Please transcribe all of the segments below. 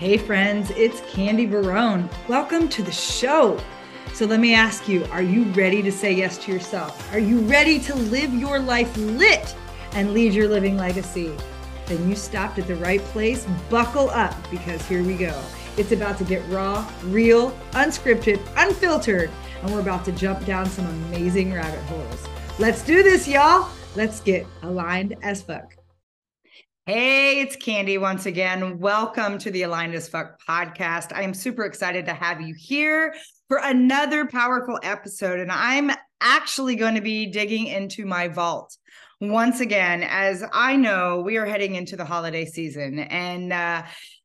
Hey, friends, it's Candy Barone. Welcome to the show. So, let me ask you are you ready to say yes to yourself? Are you ready to live your life lit and leave your living legacy? Then you stopped at the right place. Buckle up because here we go. It's about to get raw, real, unscripted, unfiltered, and we're about to jump down some amazing rabbit holes. Let's do this, y'all. Let's get aligned as fuck. Hey, it's Candy once again. Welcome to the Aligned as Fuck podcast. I am super excited to have you here for another powerful episode. And I'm actually going to be digging into my vault once again. As I know, we are heading into the holiday season and, uh,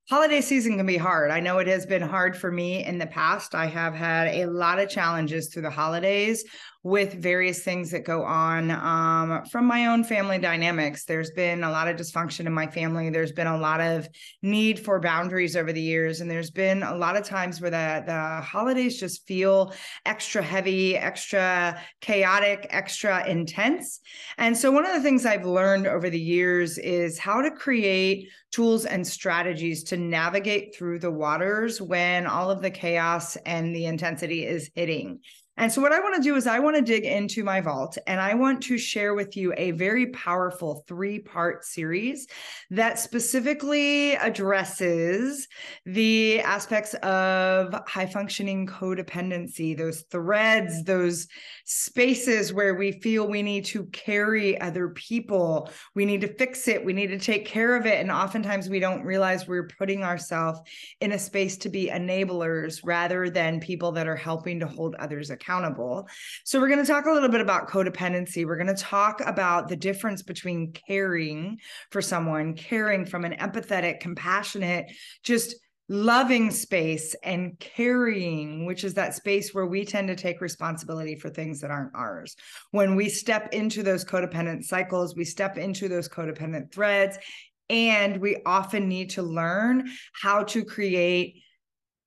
Holiday season can be hard. I know it has been hard for me in the past. I have had a lot of challenges through the holidays with various things that go on um, from my own family dynamics. There's been a lot of dysfunction in my family. There's been a lot of need for boundaries over the years, and there's been a lot of times where the the holidays just feel extra heavy, extra chaotic, extra intense. And so, one of the things I've learned over the years is how to create tools and strategies to navigate through the waters when all of the chaos and the intensity is hitting. And so, what I want to do is, I want to dig into my vault and I want to share with you a very powerful three part series that specifically addresses the aspects of high functioning codependency, those threads, those spaces where we feel we need to carry other people, we need to fix it, we need to take care of it. And oftentimes, we don't realize we're putting ourselves in a space to be enablers rather than people that are helping to hold others accountable accountable. So, we're going to talk a little bit about codependency. We're going to talk about the difference between caring for someone, caring from an empathetic, compassionate, just loving space and carrying, which is that space where we tend to take responsibility for things that aren't ours. When we step into those codependent cycles, we step into those codependent threads, and we often need to learn how to create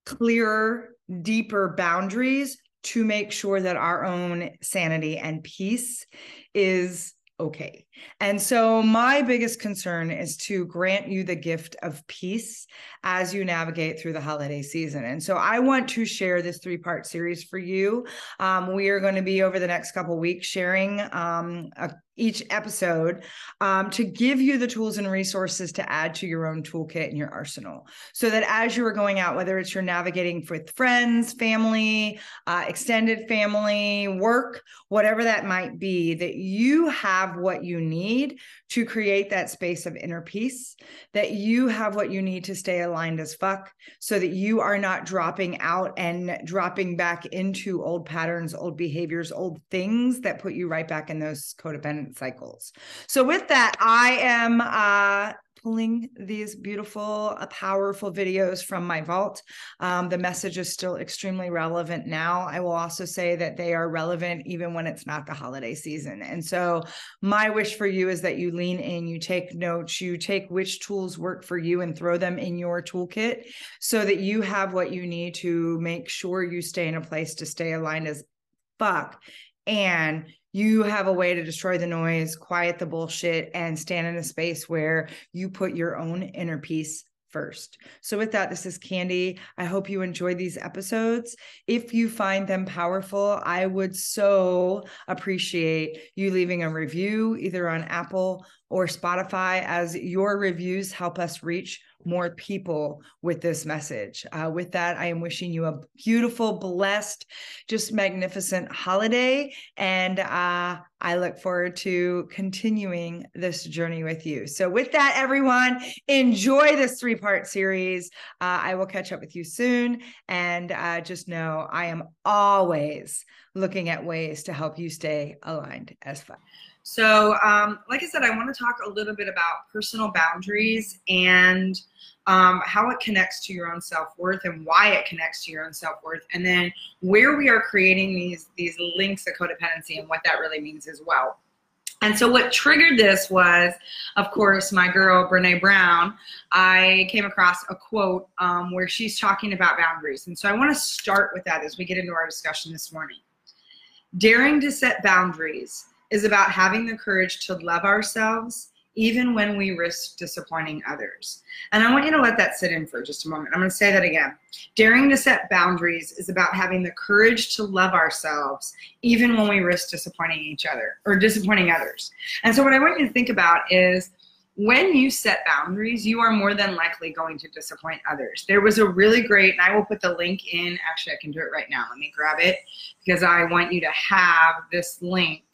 clearer, deeper boundaries to make sure that our own sanity and peace is okay. And so, my biggest concern is to grant you the gift of peace as you navigate through the holiday season. And so, I want to share this three part series for you. Um, we are going to be over the next couple weeks sharing um, a each episode um, to give you the tools and resources to add to your own toolkit and your arsenal so that as you are going out whether it's you're navigating with friends family uh, extended family work whatever that might be that you have what you need to create that space of inner peace that you have what you need to stay aligned as fuck so that you are not dropping out and dropping back into old patterns old behaviors old things that put you right back in those codependent cycles. So, with that, I am uh, pulling these beautiful, uh, powerful videos from my vault. Um, the message is still extremely relevant now. I will also say that they are relevant even when it's not the holiday season. And so, my wish for you is that you lean in, you take notes, you take which tools work for you and throw them in your toolkit so that you have what you need to make sure you stay in a place to stay aligned as fuck and you have a way to destroy the noise, quiet the bullshit, and stand in a space where you put your own inner peace first. So, with that, this is Candy. I hope you enjoy these episodes. If you find them powerful, I would so appreciate you leaving a review either on Apple or Spotify, as your reviews help us reach more people with this message. Uh, with that, I am wishing you a beautiful, blessed, just magnificent holiday. And uh, I look forward to continuing this journey with you. So, with that, everyone, enjoy this three part series. Uh, I will catch up with you soon. And uh, just know I am always looking at ways to help you stay aligned as fuck. So, um, like I said, I want to talk a little bit about personal boundaries and um, how it connects to your own self worth and why it connects to your own self worth, and then where we are creating these these links of codependency and what that really means as well. And so, what triggered this was, of course, my girl Brene Brown. I came across a quote um, where she's talking about boundaries, and so I want to start with that as we get into our discussion this morning. Daring to set boundaries is about having the courage to love ourselves even when we risk disappointing others. And I want you to let that sit in for just a moment. I'm going to say that again. Daring to set boundaries is about having the courage to love ourselves, even when we risk disappointing each other or disappointing others. And so, what I want you to think about is when you set boundaries, you are more than likely going to disappoint others. There was a really great, and I will put the link in. Actually, I can do it right now. Let me grab it because I want you to have this link.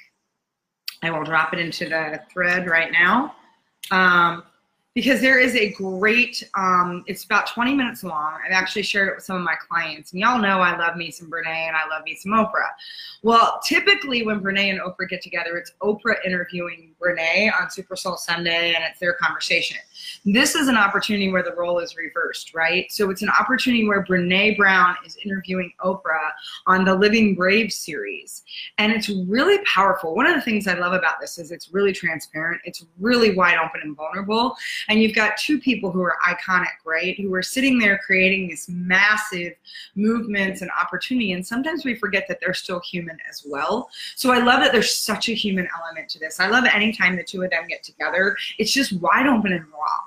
I will drop it into the thread right now. Um, because there is a great um, it's about 20 minutes long. I've actually shared it with some of my clients and y'all know i love me some brene and i love me some oprah. Well typically when brene and oprah get together it's oprah interviewing brene on super soul sunday and it's their conversation this is an opportunity where the role is reversed right so it's an opportunity where brene brown is interviewing oprah on the living brave series and it's really powerful one of the things i love about this is it's really transparent it's really wide open and vulnerable and you've got two people who are iconic, right? Who are sitting there creating this massive movements and opportunity. And sometimes we forget that they're still human as well. So I love that there's such a human element to this. I love anytime the two of them get together, it's just wide open and raw.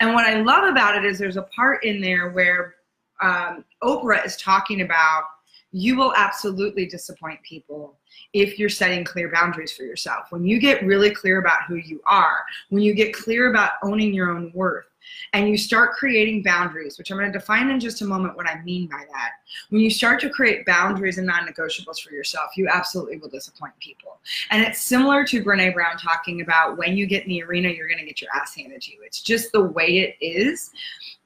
And what I love about it is there's a part in there where um, Oprah is talking about you will absolutely disappoint people if you're setting clear boundaries for yourself. When you get really clear about who you are, when you get clear about owning your own worth, and you start creating boundaries, which I'm going to define in just a moment what I mean by that. When you start to create boundaries and non negotiables for yourself, you absolutely will disappoint people. And it's similar to Brene Brown talking about when you get in the arena, you're going to get your ass handed to you. It's just the way it is.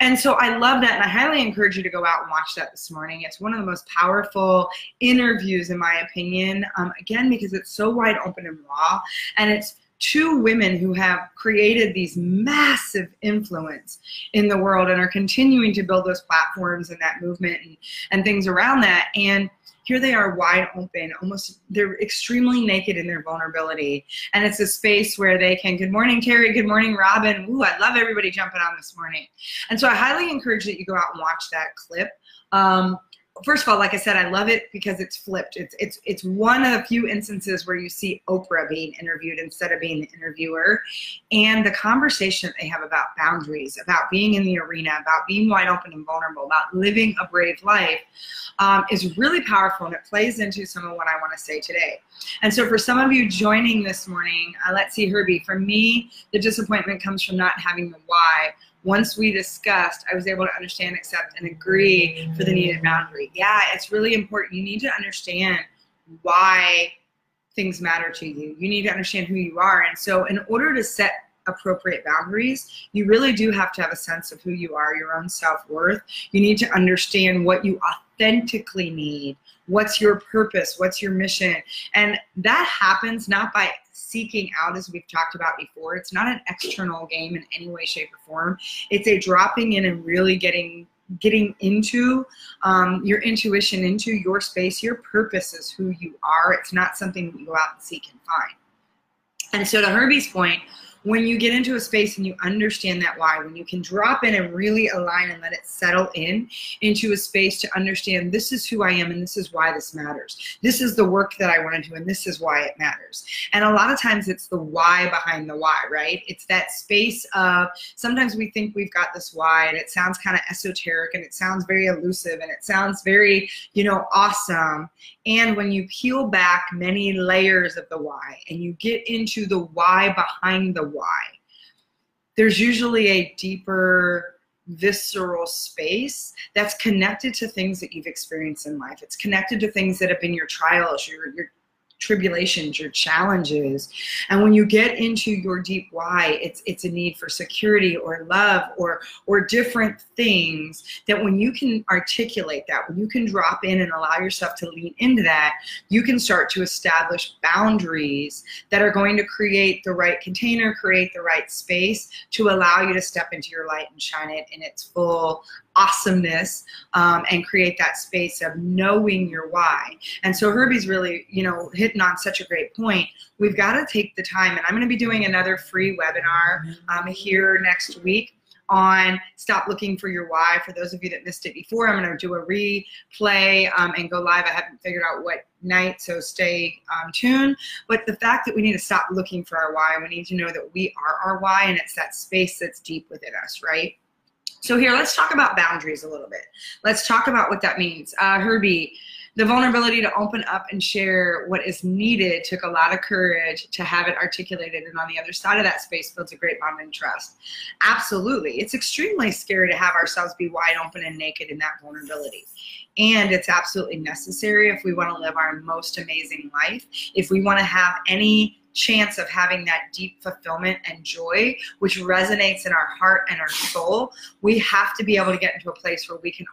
And so I love that. And I highly encourage you to go out and watch that this morning. It's one of the most powerful interviews, in my opinion, um, again, because it's so wide open and raw. And it's two women who have created these massive influence in the world and are continuing to build those platforms and that movement and, and things around that. And here they are wide open, almost they're extremely naked in their vulnerability. And it's a space where they can, good morning, Terry, good morning, Robin. Ooh, I love everybody jumping on this morning. And so I highly encourage that you go out and watch that clip. Um, first of all, like I said, I love it because it's flipped. It's it's it's one of the few instances where you see Oprah being interviewed instead of being the interviewer, and the conversation that they have about boundaries, about being in the arena, about being wide open and vulnerable, about living a brave life, um, is really powerful, and it plays into some of what I want to say today. And so, for some of you joining this morning, uh, let's see, Herbie. For me, the disappointment comes from not having the why once we discussed, I was able to understand, accept, and agree for the needed boundary. Yeah, it's really important. You need to understand why things matter to you. You need to understand who you are. And so, in order to set appropriate boundaries, you really do have to have a sense of who you are, your own self worth. You need to understand what you authentically need. What's your purpose? What's your mission? And that happens not by seeking out, as we've talked about before. It's not an external game in any way, shape, or form. It's a dropping in and really getting getting into um, your intuition, into your space. Your purpose is who you are. It's not something that you go out and seek and find. And so, to Herbie's point, when you get into a space and you understand that why, when you can drop in and really align and let it settle in into a space to understand this is who I am and this is why this matters. This is the work that I want to do and this is why it matters. And a lot of times it's the why behind the why, right? It's that space of sometimes we think we've got this why and it sounds kind of esoteric and it sounds very elusive and it sounds very, you know, awesome. And when you peel back many layers of the why and you get into the why behind the why. There's usually a deeper visceral space that's connected to things that you've experienced in life. It's connected to things that have been your trials, your, your tribulations, your challenges. And when you get into your deep why, it's it's a need for security or love or or different things that when you can articulate that, when you can drop in and allow yourself to lean into that, you can start to establish boundaries that are going to create the right container, create the right space to allow you to step into your light and shine it in its full awesomeness um, and create that space of knowing your why. And so Herbie's really, you know, hitting on such a great point. We've got to take the time, and I'm going to be doing another free webinar um, here next week on Stop Looking for Your Why. For those of you that missed it before, I'm going to do a replay um, and go live. I haven't figured out what night, so stay um, tuned. But the fact that we need to stop looking for our why, we need to know that we are our why, and it's that space that's deep within us, right? So here, let's talk about boundaries a little bit. Let's talk about what that means. Uh, Herbie, the vulnerability to open up and share what is needed took a lot of courage to have it articulated. And on the other side of that space builds a great bond and trust. Absolutely. It's extremely scary to have ourselves be wide open and naked in that vulnerability. And it's absolutely necessary if we want to live our most amazing life, if we want to have any chance of having that deep fulfillment and joy, which resonates in our heart and our soul, we have to be able to get into a place where we can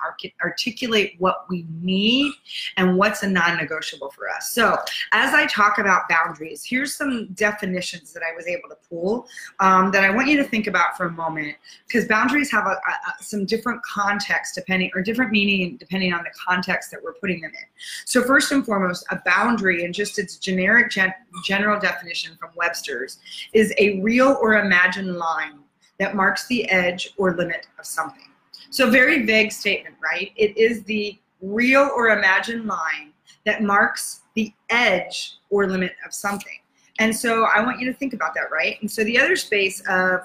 articulate what we need and what's a non negotiable for us. So, as I talk about boundaries, here's some definitions that I was able to pull um, that I want you to think about for a moment because boundaries have a, a, some different context depending or different meaning depending on the context that we're putting them in. So, first and foremost, a boundary and just its generic gen- general definition definition from Webster's, is a real or imagined line that marks the edge or limit of something. So, very vague statement, right? It is the real or imagined line that marks the edge or limit of something. And so I want you to think about that, right? And so the other space of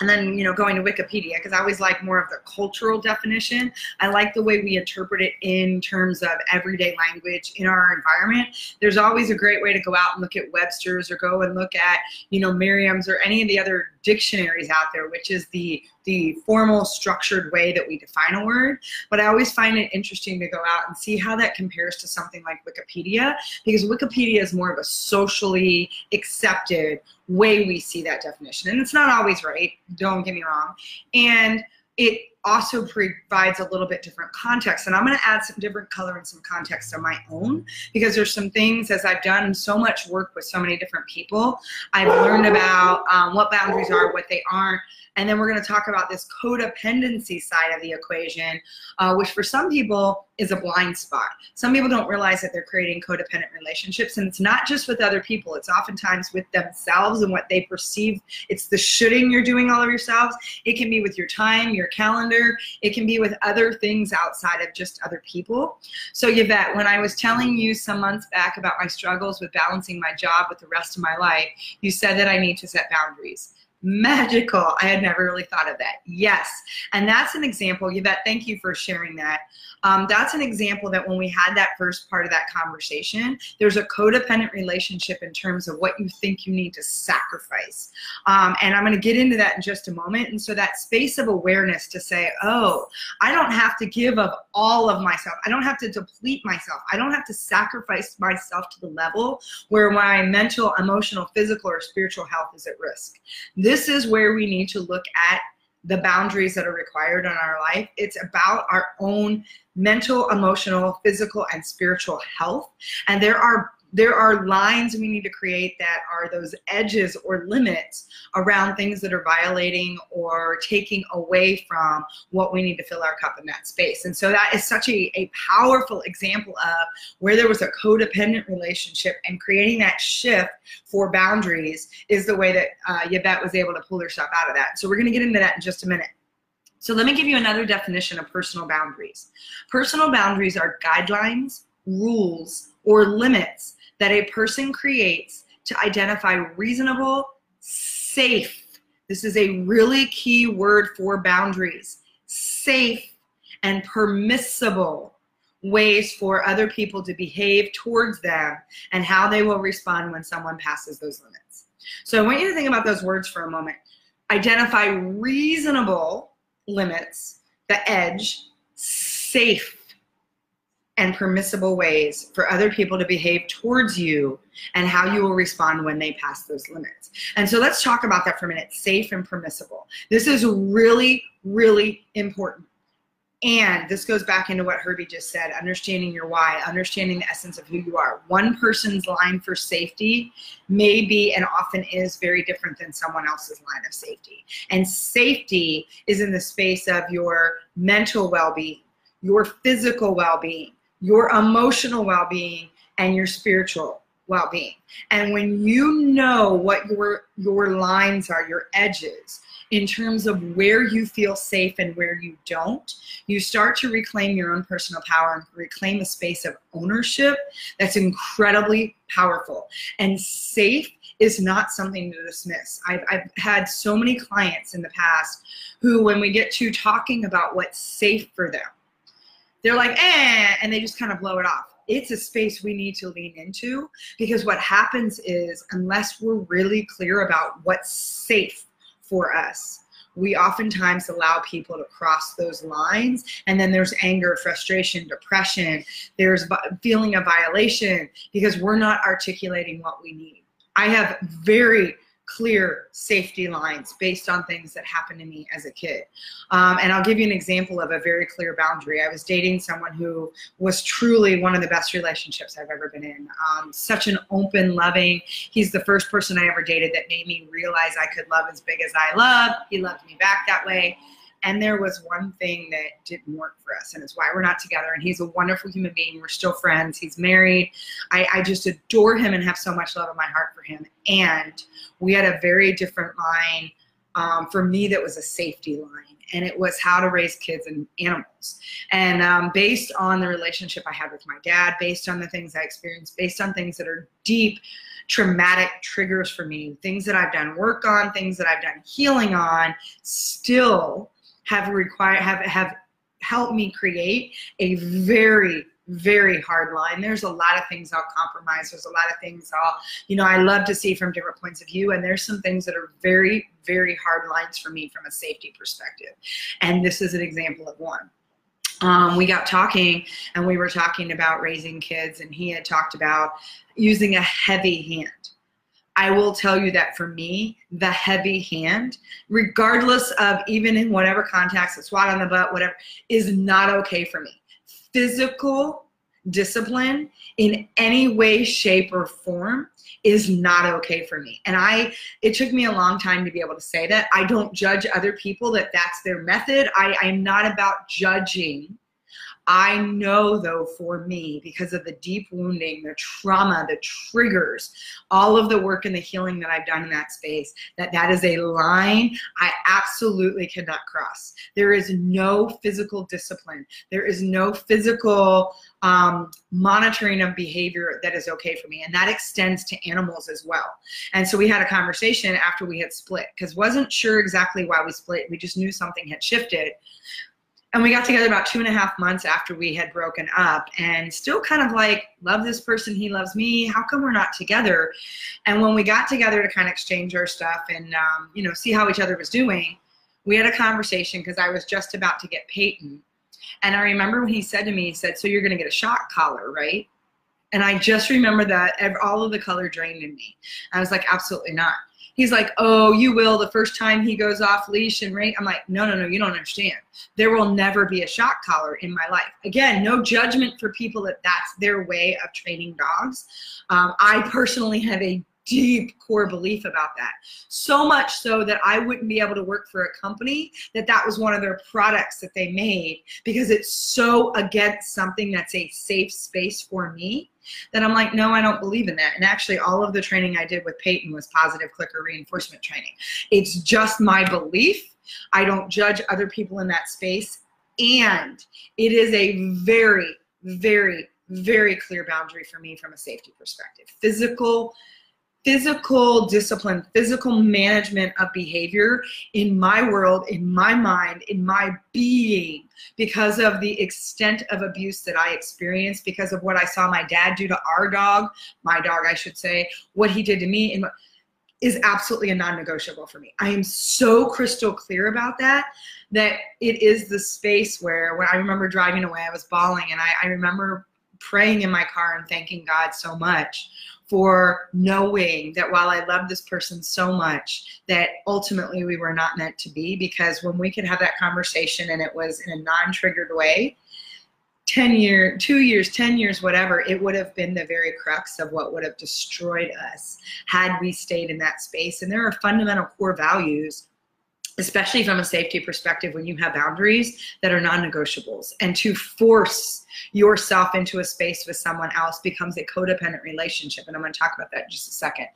and then you know going to wikipedia because i always like more of the cultural definition. I like the way we interpret it in terms of everyday language in our environment. There's always a great way to go out and look at webster's or go and look at you know merriam's or any of the other dictionaries out there which is the the formal structured way that we define a word. But i always find it interesting to go out and see how that compares to something like wikipedia because wikipedia is more of a socially accepted way we see that definition. And it's not always right, don't get me wrong. And it also provides a little bit different context. And I'm going to add some different color and some context of my own because there's some things as I've done so much work with so many different people, I've learned about um, what boundaries are, what they aren't, and then we're going to talk about this codependency side of the equation, uh, which for some people is a blind spot. Some people don't realize that they're creating codependent relationships. And it's not just with other people, it's oftentimes with themselves and what they perceive. It's the shooting you're doing all of yourselves. It can be with your time, your calendar. It can be with other things outside of just other people. So, Yvette, when I was telling you some months back about my struggles with balancing my job with the rest of my life, you said that I need to set boundaries magical. I had never really thought of that. Yes. And that's an example, Yvette, thank you for sharing that. Um, that's an example that when we had that first part of that conversation, there's a codependent relationship in terms of what you think you need to sacrifice. Um, and I'm going to get into that in just a moment. And so that space of awareness to say, oh, I don't have to give of all of myself. I don't have to deplete myself. I don't have to sacrifice myself to the level where my mental, emotional, physical, or spiritual health is at risk. This is where we need to look at the boundaries that are required in our life. It's about our own mental, emotional, physical, and spiritual health. And there are there are lines we need to create that are those edges or limits around things that are violating or taking away from what we need to fill our cup in that space. And so that is such a, a powerful example of where there was a codependent relationship and creating that shift for boundaries is the way that uh, Yvette was able to pull herself out of that. So we're going to get into that in just a minute. So let me give you another definition of personal boundaries. Personal boundaries are guidelines, rules, or limits that a person creates to identify reasonable, safe, this is a really key word for boundaries, safe and permissible ways for other people to behave towards them and how they will respond when someone passes those limits. So I want you to think about those words for a moment. Identify reasonable limits, the edge, safe and permissible ways for other people to behave towards you and how you will respond when they pass those limits. And so let's talk about that for a minute safe and permissible. This is really, really important. And this goes back into what Herbie just said understanding your why, understanding the essence of who you are. One person's line for safety may be and often is very different than someone else's line of safety. And safety is in the space of your mental well being, your physical well being, your emotional well being, and your spiritual well being. And when you know what your, your lines are, your edges, in terms of where you feel safe and where you don't, you start to reclaim your own personal power and reclaim a space of ownership that's incredibly powerful. And safe is not something to dismiss. I've, I've had so many clients in the past who, when we get to talking about what's safe for them, they're like, eh, and they just kind of blow it off. It's a space we need to lean into because what happens is unless we're really clear about what's safe for us we oftentimes allow people to cross those lines and then there's anger frustration depression. There's feeling of violation because we're not articulating what we need. I have very clear safety lines based on things that happened to me as a kid. Um, and I'll give you an example of a very clear boundary. I was dating someone who was truly one of the best relationships I've ever been in. Um, such an open, loving, he's the first person I ever dated that made me realize I could love as big as I love. He loved me back that way. And there was one thing that didn't work for us, and it's why we're not together. And he's a wonderful human being. We're still friends. He's married. I, I just adore him and have so much love in my heart for him. And we had a very different line um, for me that was a safety line and it was how to raise kids and animals. And um, based on the relationship I had with my dad, based on the things I experienced, based on things that are deep traumatic triggers for me, things that I've done work on, things that I've done healing on, still have required have have helped me create a very very hard line. There's a lot of things I'll compromise. There's a lot of things I'll, you know, I love to see from different points of view. And there's some things that are very, very hard lines for me from a safety perspective. And this is an example of one. Um, we got talking and we were talking about raising kids, and he had talked about using a heavy hand. I will tell you that for me, the heavy hand, regardless of even in whatever context, a swat on the butt, whatever, is not okay for me. Physical discipline in any way, shape, or form is not okay for me. And I, it took me a long time to be able to say that. I don't judge other people that that's their method. I, I'm not about judging I know, though, for me, because of the deep wounding, the trauma, the triggers, all of the work and the healing that I've done in that space, that that is a line I absolutely cannot cross. There is no physical discipline. There is no physical um, monitoring of behavior that is okay for me, and that extends to animals as well. And so we had a conversation after we had split because wasn't sure exactly why we split. We just knew something had shifted and we got together about two and a half months after we had broken up and still kind of like love this person he loves me how come we're not together? And when we got together to kind of exchange our stuff and um, you know see how each other was doing we had a conversation because i was just about to get peyton. And i remember when he said to me he said so you're going to get a shock collar right? And i just remember that all of the color drained in me. I was like absolutely not he's like, oh, you will the first time he goes off leash and ring. I'm like, no, no, no, you don't understand. There will never be a shock collar in my life. Again, no judgment for people that that's their way of training dogs. Um, I personally have a deep core belief about that. So much so that I wouldn't be able to work for a company that that was one of their products that they made because it's so against something that's a safe space for me that I'm like, no, I don't believe in that. And actually, all of the training I did with Peyton was positive clicker reinforcement training. It's just my belief. I don't judge other people in that space. And it is a very, very, very clear boundary for me from a safety perspective. Physical physical discipline, physical management of behavior in my world, in my mind, in my being, because of the extent of abuse that I experienced, because of what I saw my dad do to our dog, my dog, I should say, what he did to me, and is absolutely a non-negotiable for me. I am so crystal clear about that that it is the space where when I remember driving away, I was bawling, and I, I remember praying in my car and thanking God so much for knowing that while I love this person so much, that ultimately we were not meant to be. Because when we could have that conversation and it was in a non triggered way, 10 years, two years, 10 years, whatever, it would have been the very crux of what would have destroyed us had we stayed in that space. And there are fundamental core values especially from a safety perspective when you have boundaries that are non-negotiables and to force yourself into a space with someone else becomes a codependent relationship. And i'm going to talk about that in just a second.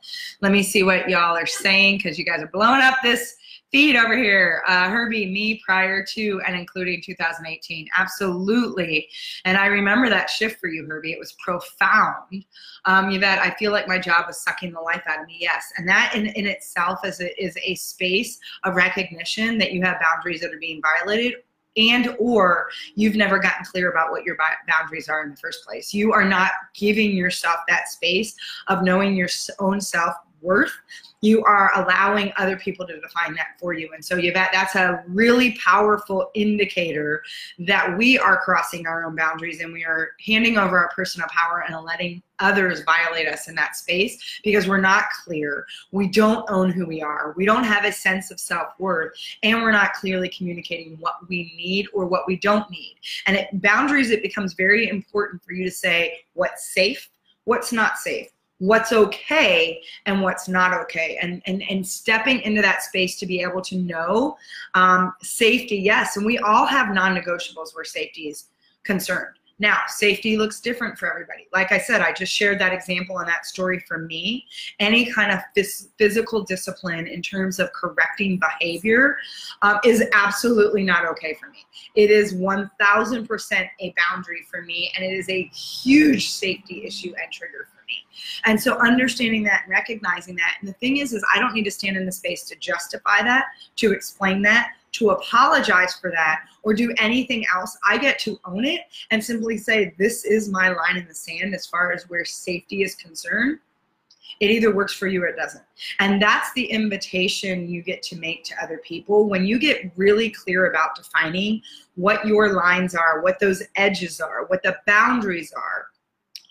Let me see what y'all are saying because you guys are blowing up this feed over here. Uh, Herbie, me prior to and including 2018. Absolutely. And I remember that shift for you, Herbie. It was profound. Um, Yvette, I feel like my job was sucking the life out of me. Yes. And that in, in itself is a, is a space of recognition that you have boundaries that are being violated and or you've never gotten clear about what your boundaries are in the first place you are not giving yourself that space of knowing your own self worth you are allowing other people to define that for you. And so Yvette, that's a really powerful indicator that we are crossing our own boundaries and we are handing over our personal power and letting others violate us in that space because we're not clear. We don't own who we are. We don't have a sense of self-worth and we're not clearly communicating what we need or what we don't need. And it boundaries, it becomes very important for you to say what's safe, what's not safe what's okay and what's not okay. And and and stepping into that space to be able to know um, safety yes and we all have non-negotiables where safety is concerned. Now safety looks different for everybody. Like i said i just shared that example and that story for me. Any kind of phys- physical discipline in terms of correcting behavior um, is absolutely not okay for me. It is 1000% a boundary for me and it is a huge safety issue and trigger for me and so understanding that and recognizing that. And the thing is, is I don't need to stand in the space to justify that, to explain that, to apologize for that, or do anything else. I get to own it and simply say, this is my line in the sand as far as where safety is concerned. It either works for you or it doesn't. And that's the invitation you get to make to other people. When you get really clear about defining what your lines are, what those edges are, what the boundaries are,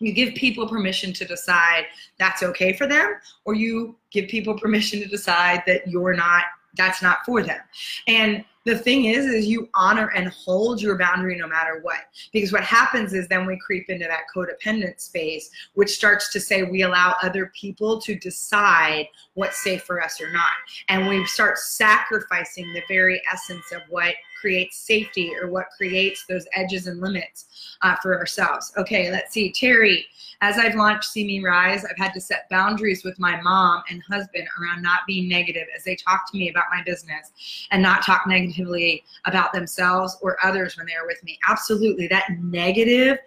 you give people permission to decide that's okay for them or you give people permission to decide that you're not that's not for them. And the thing is is you honor and hold your boundary no matter what. Because what happens is then we creep into that codependent space which starts to say we allow other people to decide what's safe for us or not. And we start sacrificing the very essence of what creates safety or what creates those edges and limits uh, for ourselves. Okay, let's see. Terry, as I've launched See Me Rise, I've had to set boundaries with my mom and husband around not being negative as they talk to me about my business and not talk negatively about themselves or others when they're with me. Absolutely. That negative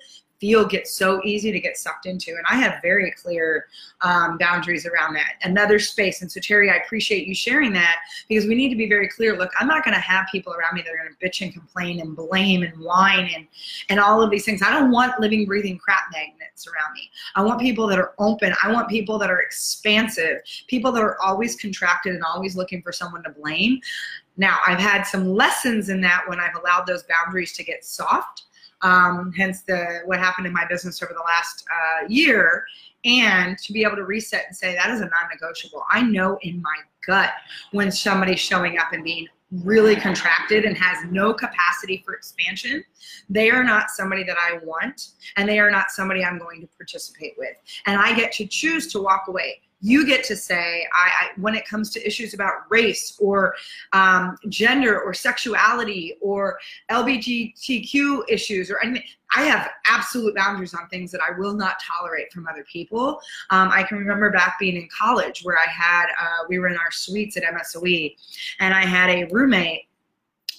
feel gets so easy to get sucked into. And I have very clear um, boundaries around that. Another space. And so, Terry, I appreciate you sharing that because we need to be very clear. Look, I'm not going to have people around me that are going to bitch and complain and blame and whine and, and all of these things. I don't want living, breathing crap magnets around me. I want people that are open. I want people that are expansive, people that are always contracted and always looking for someone to blame. Now, I've had some lessons in that when I've allowed those boundaries to get soft um, hence the what happened in my business over the last uh, year. And to be able to reset and say that is a non-negotiable. I know in my gut when somebody's showing up and being really contracted and has no capacity for expansion they are not somebody that i want and they are not somebody i'm going to participate with. And i get to choose to walk away you get to say I, I, when it comes to issues about race or um, gender or sexuality or lgbtq issues or anything i have absolute boundaries on things that i will not tolerate from other people. Um, i can remember back being in college where i had uh, we were in our suites at msoe and i had a roommate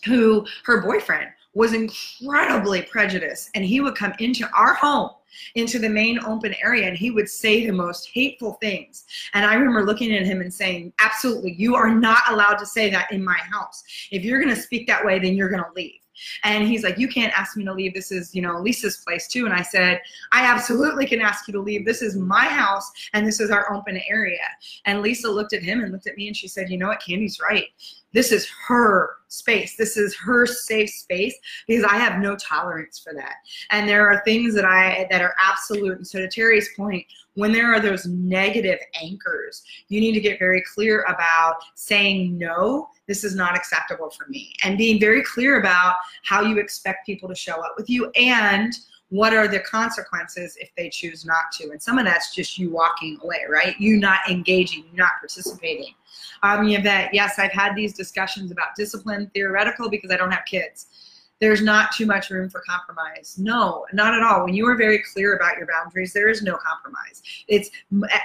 who her boyfriend was incredibly prejudiced and he would come into our home into the main open area and he would say the most hateful things. And I remember looking at him and saying, absolutely, you are not allowed to say that in my house. If you're going to speak that way, then you're going to leave. And he's like, You can't ask me to leave. This is, you know, Lisa's place too. And I said, I absolutely can ask you to leave. This is my house and this is our open area. And Lisa looked at him and looked at me and she said, You know what? Candy's right this is her space. This is her safe space because I have no tolerance for that. And there are things that I that are absolute. And so to Terry's point, when there are those negative anchors, you need to get very clear about saying no, this is not acceptable for me. And being very clear about how you expect people to show up with you and what are the consequences if they choose not to? And some of that's just you walking away, right? You not engaging, you not participating. Um, yes, I've had these discussions about discipline, theoretical, because I don't have kids. There's not too much room for compromise. No, not at all. When you are very clear about your boundaries, there is no compromise. It's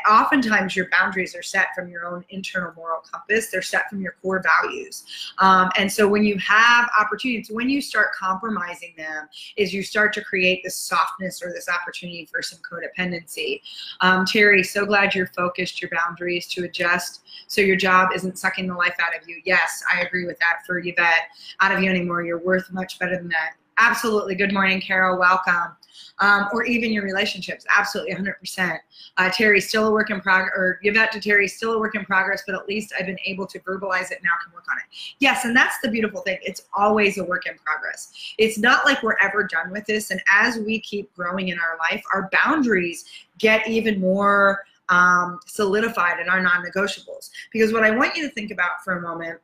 oftentimes your boundaries are set from your own internal moral compass. They're set from your core values. Um, and so when you have opportunities, when you start compromising them, is you start to create this softness or this opportunity for some codependency. Um, Terry, so glad you're focused your boundaries to adjust so your job isn't sucking the life out of you. Yes, I agree with that for Yvette. Out of you anymore. You're worth much better than that. Absolutely. Good morning, Carol. Welcome. Um, or even your relationships. Absolutely, 100%. Uh, Terry, still a work in progress, or Yvette to Terry, still a work in progress, but at least I've been able to verbalize it now, can work on it. Yes, and that's the beautiful thing. It's always a work in progress. It's not like we're ever done with this. And as we keep growing in our life, our boundaries get even more um, solidified in our non negotiables. Because what I want you to think about for a moment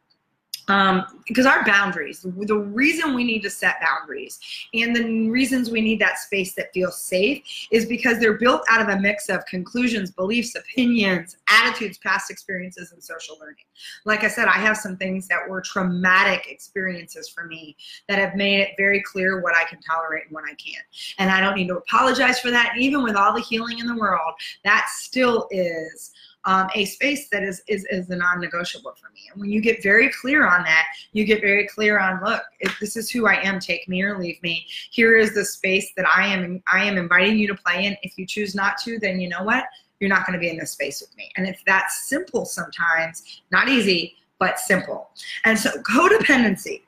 um, because our boundaries, the reason we need to set boundaries and the reasons we need that space that feels safe is because they're built out of a mix of conclusions, beliefs, opinions, attitudes, past experiences, and social learning. Like I said, I have some things that were traumatic experiences for me that have made it very clear what I can tolerate and what I can't. And I don't need to apologize for that. Even with all the healing in the world, that still is um, a space that is, is, is a non-negotiable for me. And when you get very clear on that, you get very clear on, look, this is who I am, take me or leave me. Here is the space that I am, I am inviting you to play in. If you choose not to, then you know what? You're not going to be in this space with me. And it's that simple sometimes, not easy, but simple. And so codependency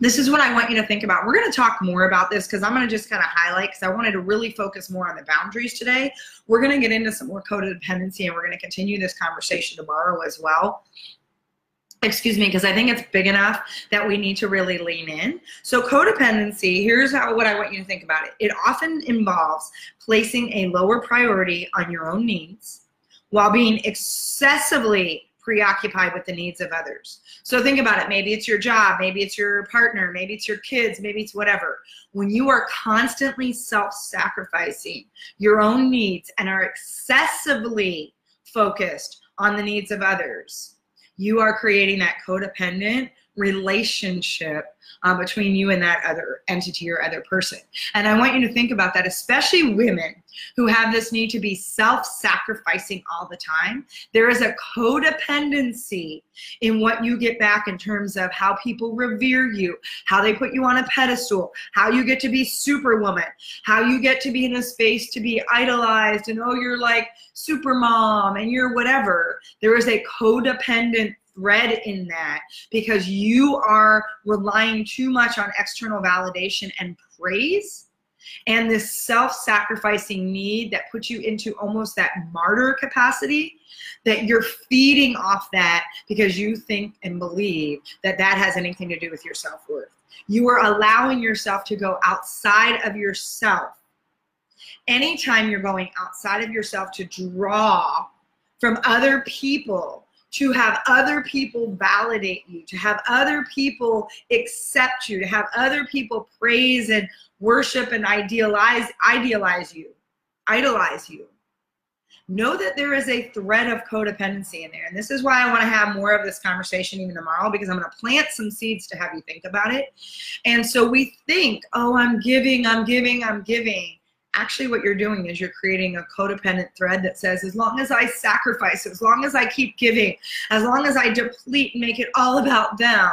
this is what I want you to think about. We're going to talk more about this because I'm going to just kind of highlight because I wanted to really focus more on the boundaries today. We're going to get into some more codependency and we're going to continue this conversation tomorrow as well. Excuse me, because I think it's big enough that we need to really lean in. So codependency, here's how what I want you to think about it. It often involves placing a lower priority on your own needs while being excessively preoccupied with the needs of others. So think about it. Maybe it's your job, maybe it's your partner, maybe it's your kids, maybe it's whatever. When you are constantly self sacrificing your own needs and are excessively focused on the needs of others, you are creating that codependent relationship uh, between you and that other entity or other person. And I want you to think about that, especially women who have this need to be self sacrificing all the time. There is a codependency in what you get back in terms of how people revere you, how they put you on a pedestal, how you get to be superwoman, how you get to be in a space to be idolized and oh, you're like super mom and you're whatever. There is a codependent thread in that because you are relying too much on external validation and praise and this self-sacrificing need that puts you into almost that martyr capacity that you're feeding off that because you think and believe that that has anything to do with your self-worth. You are allowing yourself to go outside of yourself. Anytime you're going outside of yourself to draw from other people to have other people validate you, to have other people accept you, to have other people praise and worship and idealize idealize you, idolize you. Know that there is a thread of codependency in there. And this is why I want to have more of this conversation even tomorrow because I'm going to plant some seeds to have you think about it. And so we think, oh, I'm giving, I'm giving, I'm giving actually what you're doing is you're creating a codependent thread that says as long as i sacrifice as long as i keep giving as long as i deplete and make it all about them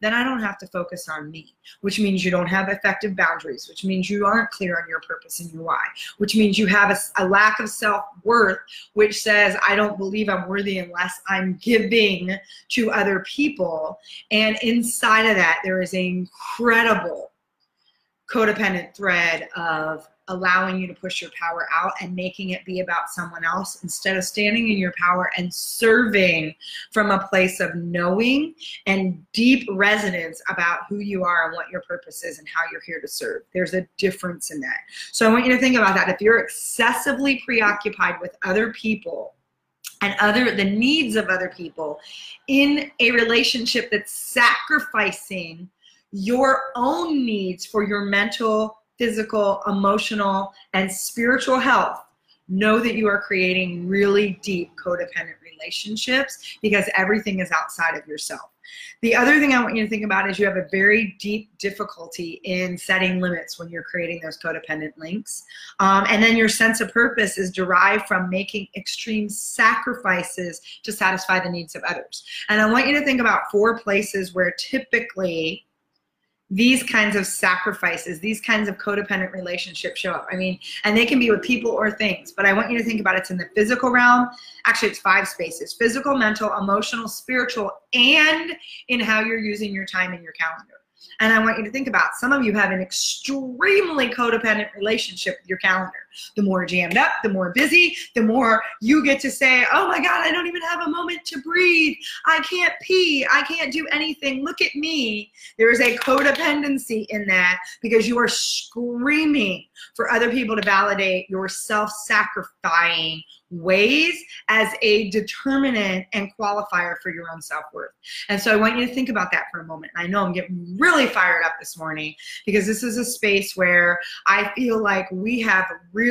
then i don't have to focus on me which means you don't have effective boundaries which means you aren't clear on your purpose and your why which means you have a, a lack of self-worth which says i don't believe i'm worthy unless i'm giving to other people. And inside of that there is an incredible codependent thread of allowing you to push your power out and making it be about someone else instead of standing in your power and serving from a place of knowing and deep resonance about who you are and what your purpose is and how you're here to serve. There's a difference in that. So I want you to think about that. If you're excessively preoccupied with other people, and other the needs of other people in a relationship that's sacrificing your own needs for your mental physical, emotional, and spiritual health, know that you are creating really deep codependent relationships because everything is outside of yourself. The other thing I want you to think about is you have a very deep difficulty in setting limits when you're creating those codependent links. Um, and then your sense of purpose is derived from making extreme sacrifices to satisfy the needs of others. And I want you to think about four places where typically these kinds of sacrifices, these kinds of codependent relationships show up. I mean, and they can be with people or things, but I want you to think about it's in the physical realm. Actually, it's five spaces physical, mental, emotional, spiritual, and in how you're using your time in your calendar. And I want you to think about some of you have an extremely codependent relationship with your calendar. The more jammed up, the more busy, the more you get to say, oh my God, I don't even have a moment to breathe. I can't pee. I can't do anything. Look at me. There is a codependency in that because you are screaming for other people to validate your self sacrificing ways as a determinant and qualifier for your own self-worth. And so I want you to think about that for a moment. I know I'm getting really fired up this morning because this is a space where I feel like we have really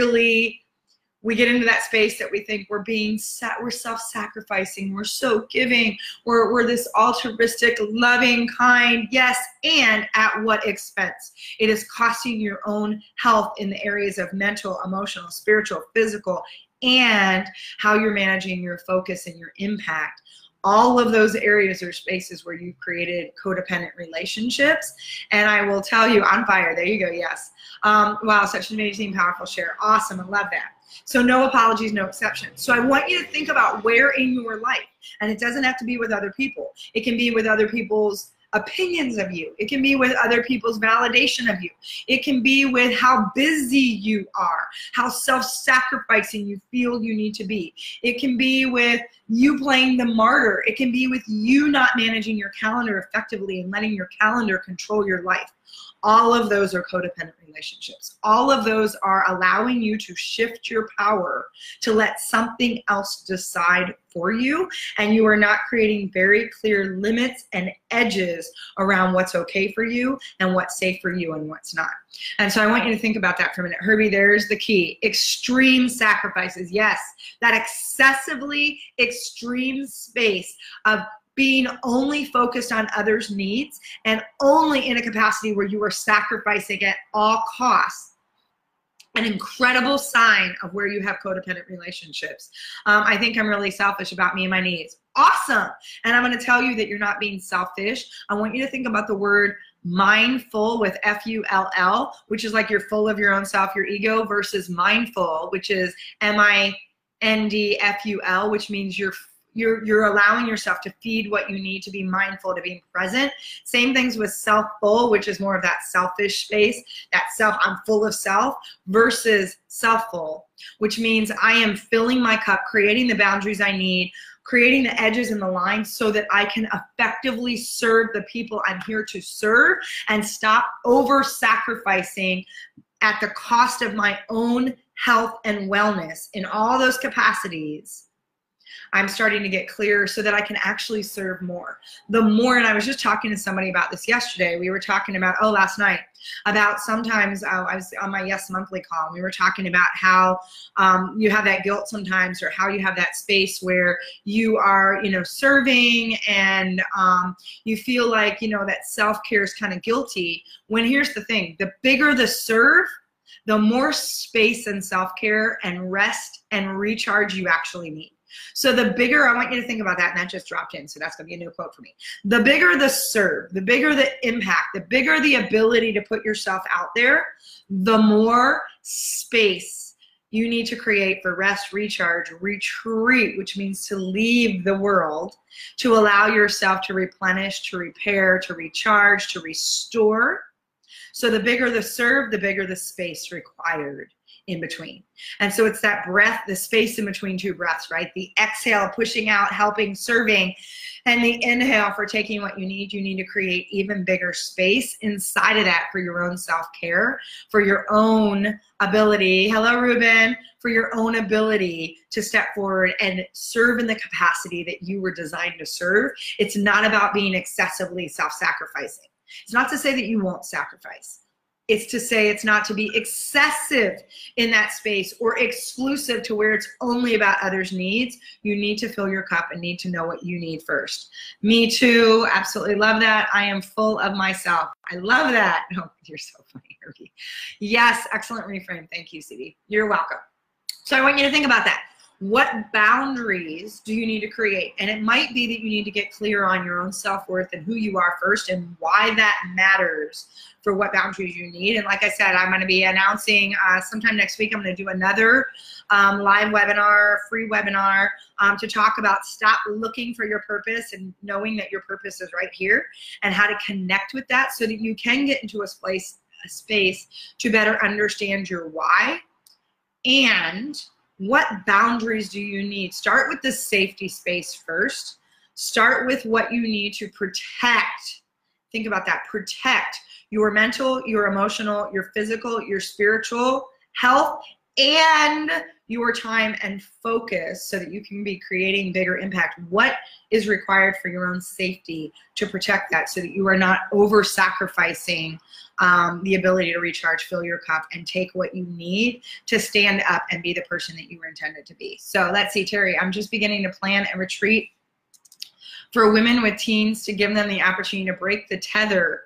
we get into that space that we think we're being set, we're self-sacrificing, we're so giving, we're, we're this altruistic, loving, kind, yes, and at what expense? It is costing your own health in the areas of mental, emotional, spiritual, physical, and how you're managing your focus and your impact all of those areas are spaces where you've created codependent relationships. And I will tell you, on fire, there you go, yes. Um, wow, such an amazing, powerful share. Awesome, I love that. So no apologies, no exceptions. So I want you to think about where in your life, and it doesn't have to be with other people. It can be with other people's opinions of you. It can be with other people's validation of you. It can be with how busy you are, how self sacrificing you feel you need to be. It can be with you playing the martyr. It can be with you not managing your calendar effectively and letting your calendar control your life. All of those are codependent relationships. All of those are allowing you to shift your power to let something else decide for you. And you are not creating very clear limits and edges around what's okay for you and what's safe for you and what's not. And so I want you to think about that for a minute. Herbie, there's the key. Extreme sacrifices. Yes, that excessively extreme space of being only focused on others' needs and only in a capacity where you are sacrificing at all costs an incredible sign of where you have codependent relationships. Um, I think I'm really selfish about me and my needs. Awesome. And I'm going to tell you that you're not being selfish. I want you to think about the word mindful with F U L L, which is like you're full of your own self, your ego, versus mindful, which is M I N D F U L, which means you're you're you're allowing yourself to feed what you need to be mindful to being present. Same things with self full which is more of that selfish space that self i'm full of self versus self full which means i am filling my cup creating the boundaries i need creating the edges and the lines so that i can effectively serve the people i'm here to serve and stop over sacrificing at the cost of my own health and wellness in all those capacities I'm starting to get clearer so that I can actually serve more. The more, and I was just talking to somebody about this yesterday. We were talking about, oh, last night, about sometimes uh, I was on my Yes Monthly call. And we were talking about how um, you have that guilt sometimes, or how you have that space where you are, you know, serving and um, you feel like, you know, that self care is kind of guilty. When here's the thing the bigger the serve, the more space and self care and rest and recharge you actually need. So the bigger, I want you to think about that, and that just dropped in. So that's going to be a new quote for me. The bigger the serve, the bigger the impact, the bigger the ability to put yourself out there, the more space you need to create for rest, recharge, retreat, which means to leave the world, to allow yourself to replenish, to repair, to recharge, to restore. So the bigger the serve, the bigger the space required in between. And so it's that breath, the space in between two breaths, right? The exhale, pushing out, helping, serving, and the inhale for taking what you need. You need to create even bigger space inside of that for your own self care, for your own ability. Hello, Ruben. For your own ability to step forward and serve in the capacity that you were designed to serve. It's not about being excessively self sacrificing. It's not to say that you won't sacrifice It's to say it's not to be excessive in that space or exclusive to where it's only about others' needs. You need to fill your cup and need to know what you need first. Me too. Absolutely love that. I am full of myself. I love that. Oh, you're so funny, Herbie. Yes, excellent reframe. Thank you, CD. You're welcome. So I want you to think about that what boundaries do you need to create? And it might be that you need to get clear on your own self worth and who you are first and why that matters for what boundaries you need. And like I said, I'm going to be announcing uh, sometime next week, I'm going to do another um, live webinar, free webinar um, to talk about stop looking for your purpose and knowing that your purpose is right here and how to connect with that so that you can get into a space, a space to better understand your why and what boundaries do you need? Start with the safety space first. Start with what you need to protect. Think about that. Protect your mental, your emotional, your physical, your spiritual health, and your time and focus so that you can be creating bigger impact. What is required for your own safety to protect that so that you are not over sacrificing um, the ability to recharge, fill your cup, and take what you need to stand up and be the person that you were intended to be. So let's see, Terry, I'm just beginning to plan a retreat for women with teens to give them the opportunity to break the tether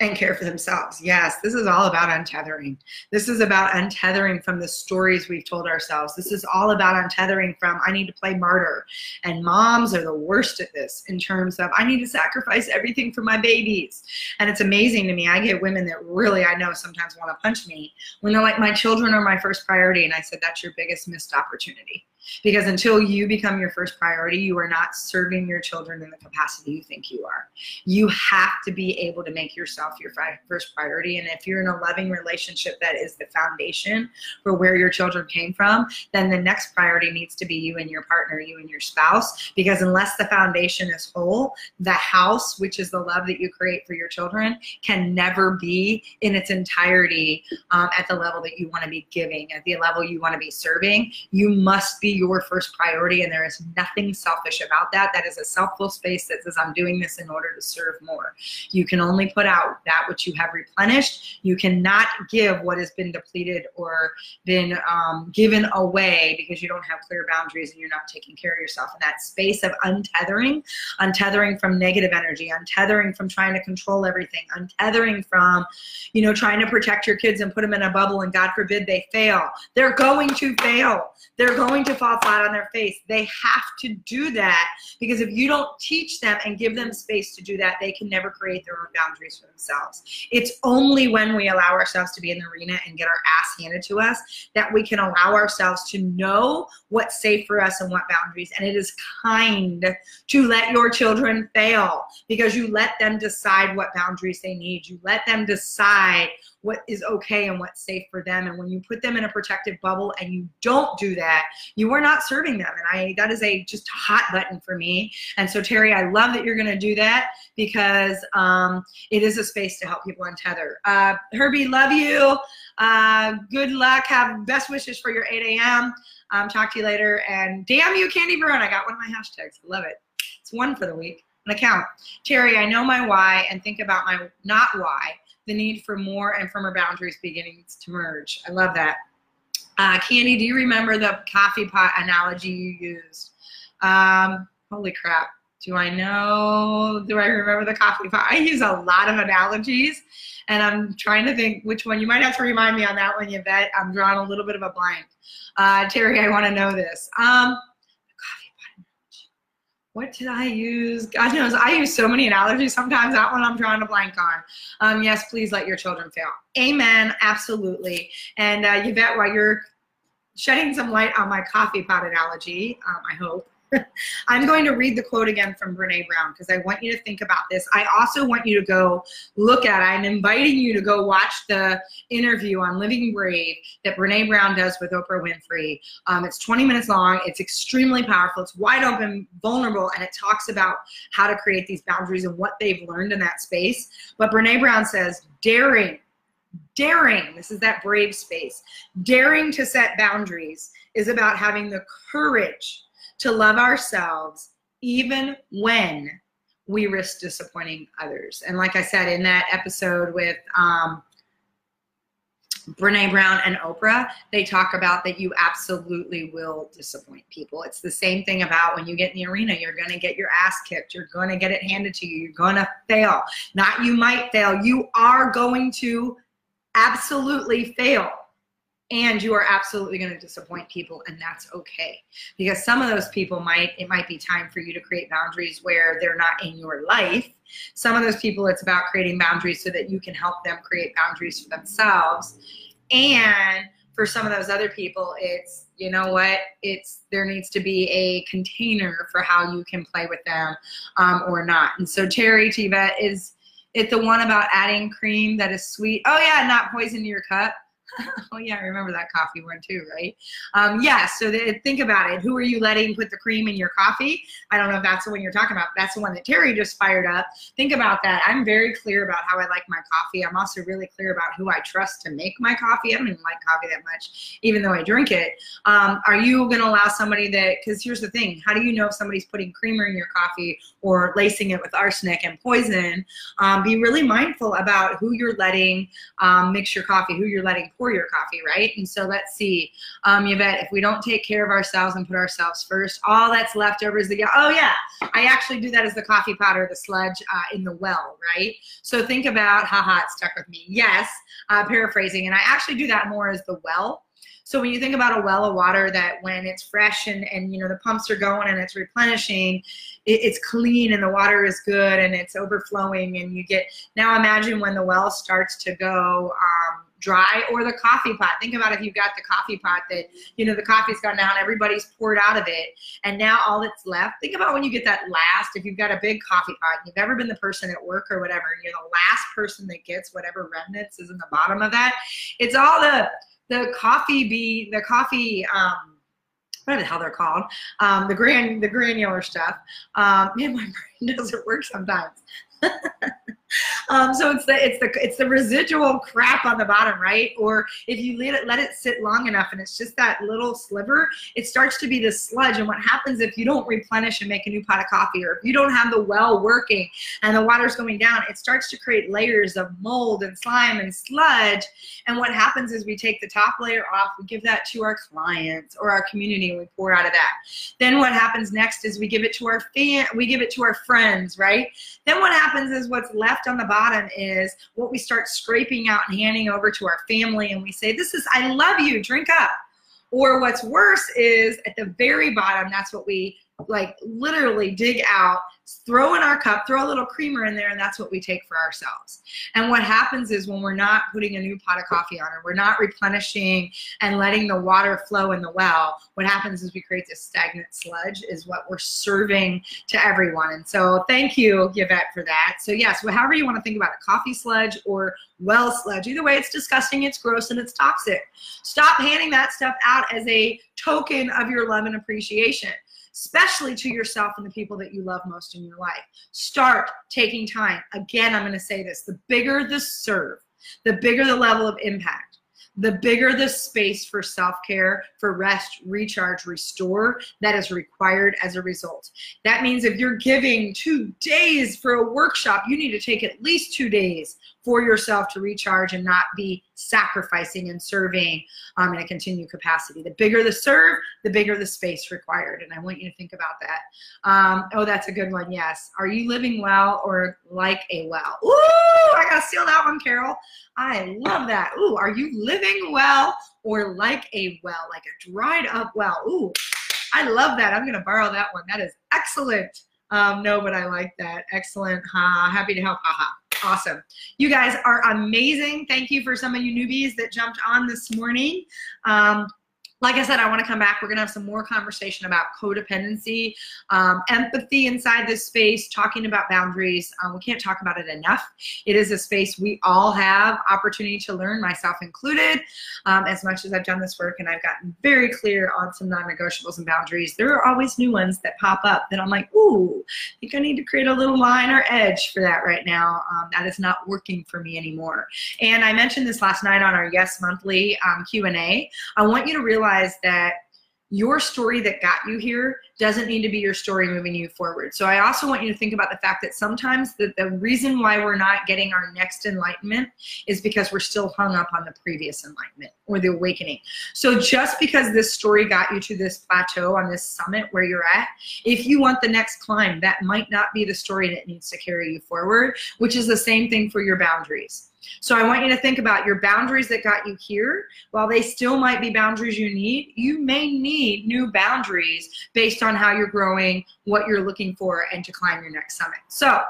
and care for themselves. Yes, this is all about untethering. This is about untethering from the stories we've told ourselves. This is all about untethering from I need to play martyr. And moms are the worst at this in terms of I need to sacrifice everything for my babies. And it's amazing to me. I get women that really I know sometimes want to punch me when they're like, my children are my first priority. And I said, that's your biggest missed opportunity. Because until you become your first priority, you are not serving your children in the capacity you think you are. You have to be able to make yourself your first priority. And if you're in a loving relationship that is the foundation for where your children came from, then the next priority needs to be you and your partner, you and your spouse. Because unless the foundation is whole, the house, which is the love that you create for your children, can never be in its entirety um, at the level that you want to be giving, at the level you want to be serving. You must be your first priority, and there is nothing selfish about that. That is a selfless space that says, I'm doing this in order to serve more. You can only put out that which you have replenished. You cannot give what has been depleted or been um, given away because you don't have clear boundaries and you're not taking care of yourself. In that space of untethering, untethering from negative energy, untethering from trying to control everything, untethering from, you know, trying to protect your kids and put them in a bubble and God forbid they fail. They're going to fail. They're going to fall flat on their face. They have to do that because if you don't teach them and give them space to do that, they can never create their own boundaries for themselves. It's only when we allow ourselves to be in the arena and get our ass handed to us that we can allow ourselves to know what's safe for us and what boundaries. And it is kind to let your children fail because you let them decide what boundaries they need. You let them decide what is okay and what's safe for them. And when you put them in a protective bubble and you don't do that, you are not serving them. And I that is a just hot button for me. And so Terry, I love that you're going to do that because um, it is a space to help people untether. Uh, Herbie, love you. Uh, good luck. Have best wishes for your 8 a.m. Um, talk to you later. And damn you, Candy Barone. I got one of my hashtags. I love it. It's one for the week. An account. Terry, I know my why and think about my not why the need for more and firmer boundaries beginning to merge. I love that. Uh, Candy, do you remember the coffee pot analogy you used? Um, holy crap. Do I know? Do I remember the coffee pot? I use a lot of analogies, and I'm trying to think which one. You might have to remind me on that one, Yvette. I'm drawing a little bit of a blank. Uh, Terry, I want to know this. Um, what did I use? God knows I use so many analogies. Sometimes that one I'm drawing a blank on. Um, yes, please let your children fail. Amen. Absolutely. And uh, Yvette, while you're shedding some light on my coffee pot analogy, um, I hope. I'm going to read the quote again from Brene Brown because I want you to think about this. I also want you to go look at, I'm inviting you to go watch the interview on Living Brave that Brene Brown does with Oprah Winfrey. Um, it's 20 minutes long, it's extremely powerful, it's wide open, vulnerable, and it talks about how to create these boundaries and what they've learned in that space. But Brene Brown says, daring daring this is that brave space daring to set boundaries is about having the courage to love ourselves even when we risk disappointing others. And like I said in that episode with um, Brene Brown and Oprah, they talk about that you absolutely will disappoint people. It's the same thing about when you get in the arena, you're going to get your ass kicked. You're going to get it handed to you. You're going to fail. Not you might fail. You are going to absolutely fail. And you are absolutely going to disappoint people, and that's okay. Because some of those people might, it might be time for you to create boundaries where they're not in your life. Some of those people, it's about creating boundaries so that you can help them create boundaries for themselves. And for some of those other people, it's, you know what, it's, there needs to be a container for how you can play with them um, or not. And so Terry Tivet is, it the one about adding cream that is sweet? Oh yeah, not poison your cup. oh yeah, I remember that coffee one too, right? Um, yeah. So the, think about it. Who are you letting put the cream in your coffee? I don't know if that's the one you're talking about. That's the one that Terry just fired up. Think about that. I'm very clear about how I like my coffee. I'm also really clear about who I trust to make my coffee. I don't even like coffee that much, even though I drink it. Um, are you going to allow somebody that? Because here's the thing: how do you know if somebody's putting creamer in your coffee or lacing it with arsenic and poison? Um, be really mindful about who you're letting um, mix your coffee, who you're letting pour your coffee, right? And so let's see, um, Yvette, if we don't take care of ourselves and put ourselves first, all that's left over is the, oh yeah, I actually do that as the coffee pot or the sludge uh, in the well, right? So think about, haha, it stuck with me. Yes, uh, paraphrasing, and I actually do that more as the well. So when you think about a well of water that when it's fresh and, and you know the pumps are going and it's replenishing, it, it's clean and the water is good and it's overflowing and you get now imagine when the well starts to go um, dry or the coffee pot. Think about if you've got the coffee pot that, you know, the coffee's gone down, everybody's poured out of it, and now all that's left. Think about when you get that last, if you've got a big coffee pot, and you've ever been the person at work or whatever, and you're the last person that gets whatever remnants is in the bottom of that. It's all the the coffee be the coffee um what the hell they're called, um, the gran the granular stuff. Um, man, my brain doesn't work sometimes. um, so it's the it's the it's the residual crap on the bottom, right? Or if you let it let it sit long enough and it's just that little sliver, it starts to be the sludge. And what happens if you don't replenish and make a new pot of coffee, or if you don't have the well working and the water's going down, it starts to create layers of mold and slime and sludge. And what happens is we take the top layer off, we give that to our clients or our community, and we pour out of that. Then what happens next is we give it to our fan, we give it to our friends, right? Then what happens is what's left on the bottom is what we start scraping out and handing over to our family, and we say, This is, I love you, drink up. Or what's worse is at the very bottom, that's what we like literally dig out throw in our cup, throw a little creamer in there, and that's what we take for ourselves. And what happens is when we're not putting a new pot of coffee on, or we're not replenishing and letting the water flow in the well, what happens is we create this stagnant sludge, is what we're serving to everyone. And so thank you, Yvette, for that. So yes, however you want to think about it, coffee sludge or well sludge, either way, it's disgusting, it's gross, and it's toxic. Stop handing that stuff out as a token of your love and appreciation especially to yourself and the people that you love most in your life. Start taking time. Again, I'm going to say this the bigger the serve, the bigger the level of impact the bigger the space for self care, for rest, recharge, restore that is required as a result. That means if you're giving two days for a workshop, you need to take at least two days for yourself to recharge and not be sacrificing and serving um, in a continued capacity. The bigger the serve, the bigger the space required. And I want you to think about that. Um, oh, that's a good one. Yes. Are you living well or like a well? Ooh, I got to steal that one, Carol. I love that. Ooh, are you living well or like a well, like a dried up well? Ooh, I love that. I'm going to borrow that one. That is excellent. Um, no, but I like that. Excellent. Ha, happy to help. Haha. Awesome. You guys are amazing. Thank you for some of you newbies that jumped on this morning. Um, like I said, I want to come back. We're going to have some more conversation about codependency, um, empathy inside this space, talking about boundaries. Um, we can't talk about it enough. It is a space we all have opportunity to learn, myself included. Um, as much as I've done this work and I've gotten very clear on some non-negotiables and boundaries, there are always new ones that pop up that I'm like, ooh, I think I need to create a little line or edge for that right now. Um, that is not working for me anymore. And I mentioned this last night on our Yes Monthly um, Q&A. I want you to realize realize that your story that got you here doesn't need to be your story moving you forward. So I also want you to think about the fact that sometimes the, the reason why we're not getting our next enlightenment is because we're still hung up on the previous enlightenment or the awakening. So just because this story got you to this plateau on this summit where you're at, if you want the next climb, that might not be the story that needs to carry you forward, which is the same thing for your boundaries. So I want you to think about your boundaries that got you here. While they still might be boundaries you need, you may need new boundaries based on how you're growing, what you're looking for, and to climb your next summit. So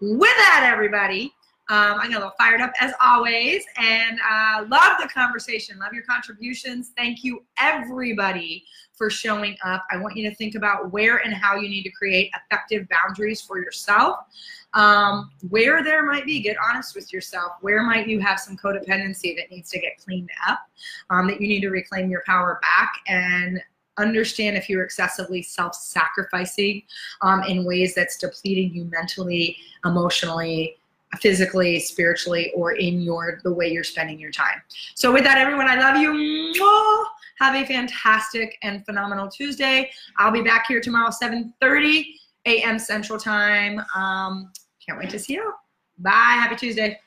with that, everybody, um, I got a little fired up as always, and uh, love the conversation. Love your contributions. Thank you, everybody, for showing up. I want you to think about where and how you need to create effective boundaries for yourself. Um, where there might be, get honest with yourself. Where might you have some codependency that needs to get cleaned up, um, that you need to reclaim your power back and understand if you're excessively self-sacrificing um, in ways that's depleting you mentally, emotionally, physically, spiritually, or in your the way you're spending your time. So with that, everyone, I love you. Have a fantastic and phenomenal Tuesday. I'll be back here tomorrow, 7:30 a.m. Central Time. Um, can't wait to see you. Bye. Happy Tuesday.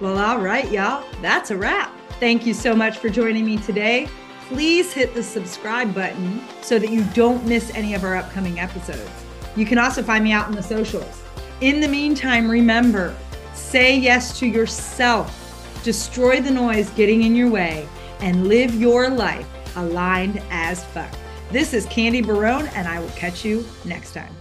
Well, all right, y'all. That's a wrap. Thank you so much for joining me today. Please hit the subscribe button so that you don't miss any of our upcoming episodes. You can also find me out in the socials. In the meantime, remember say yes to yourself, destroy the noise getting in your way, and live your life aligned as fuck. This is Candy Barone, and I will catch you next time.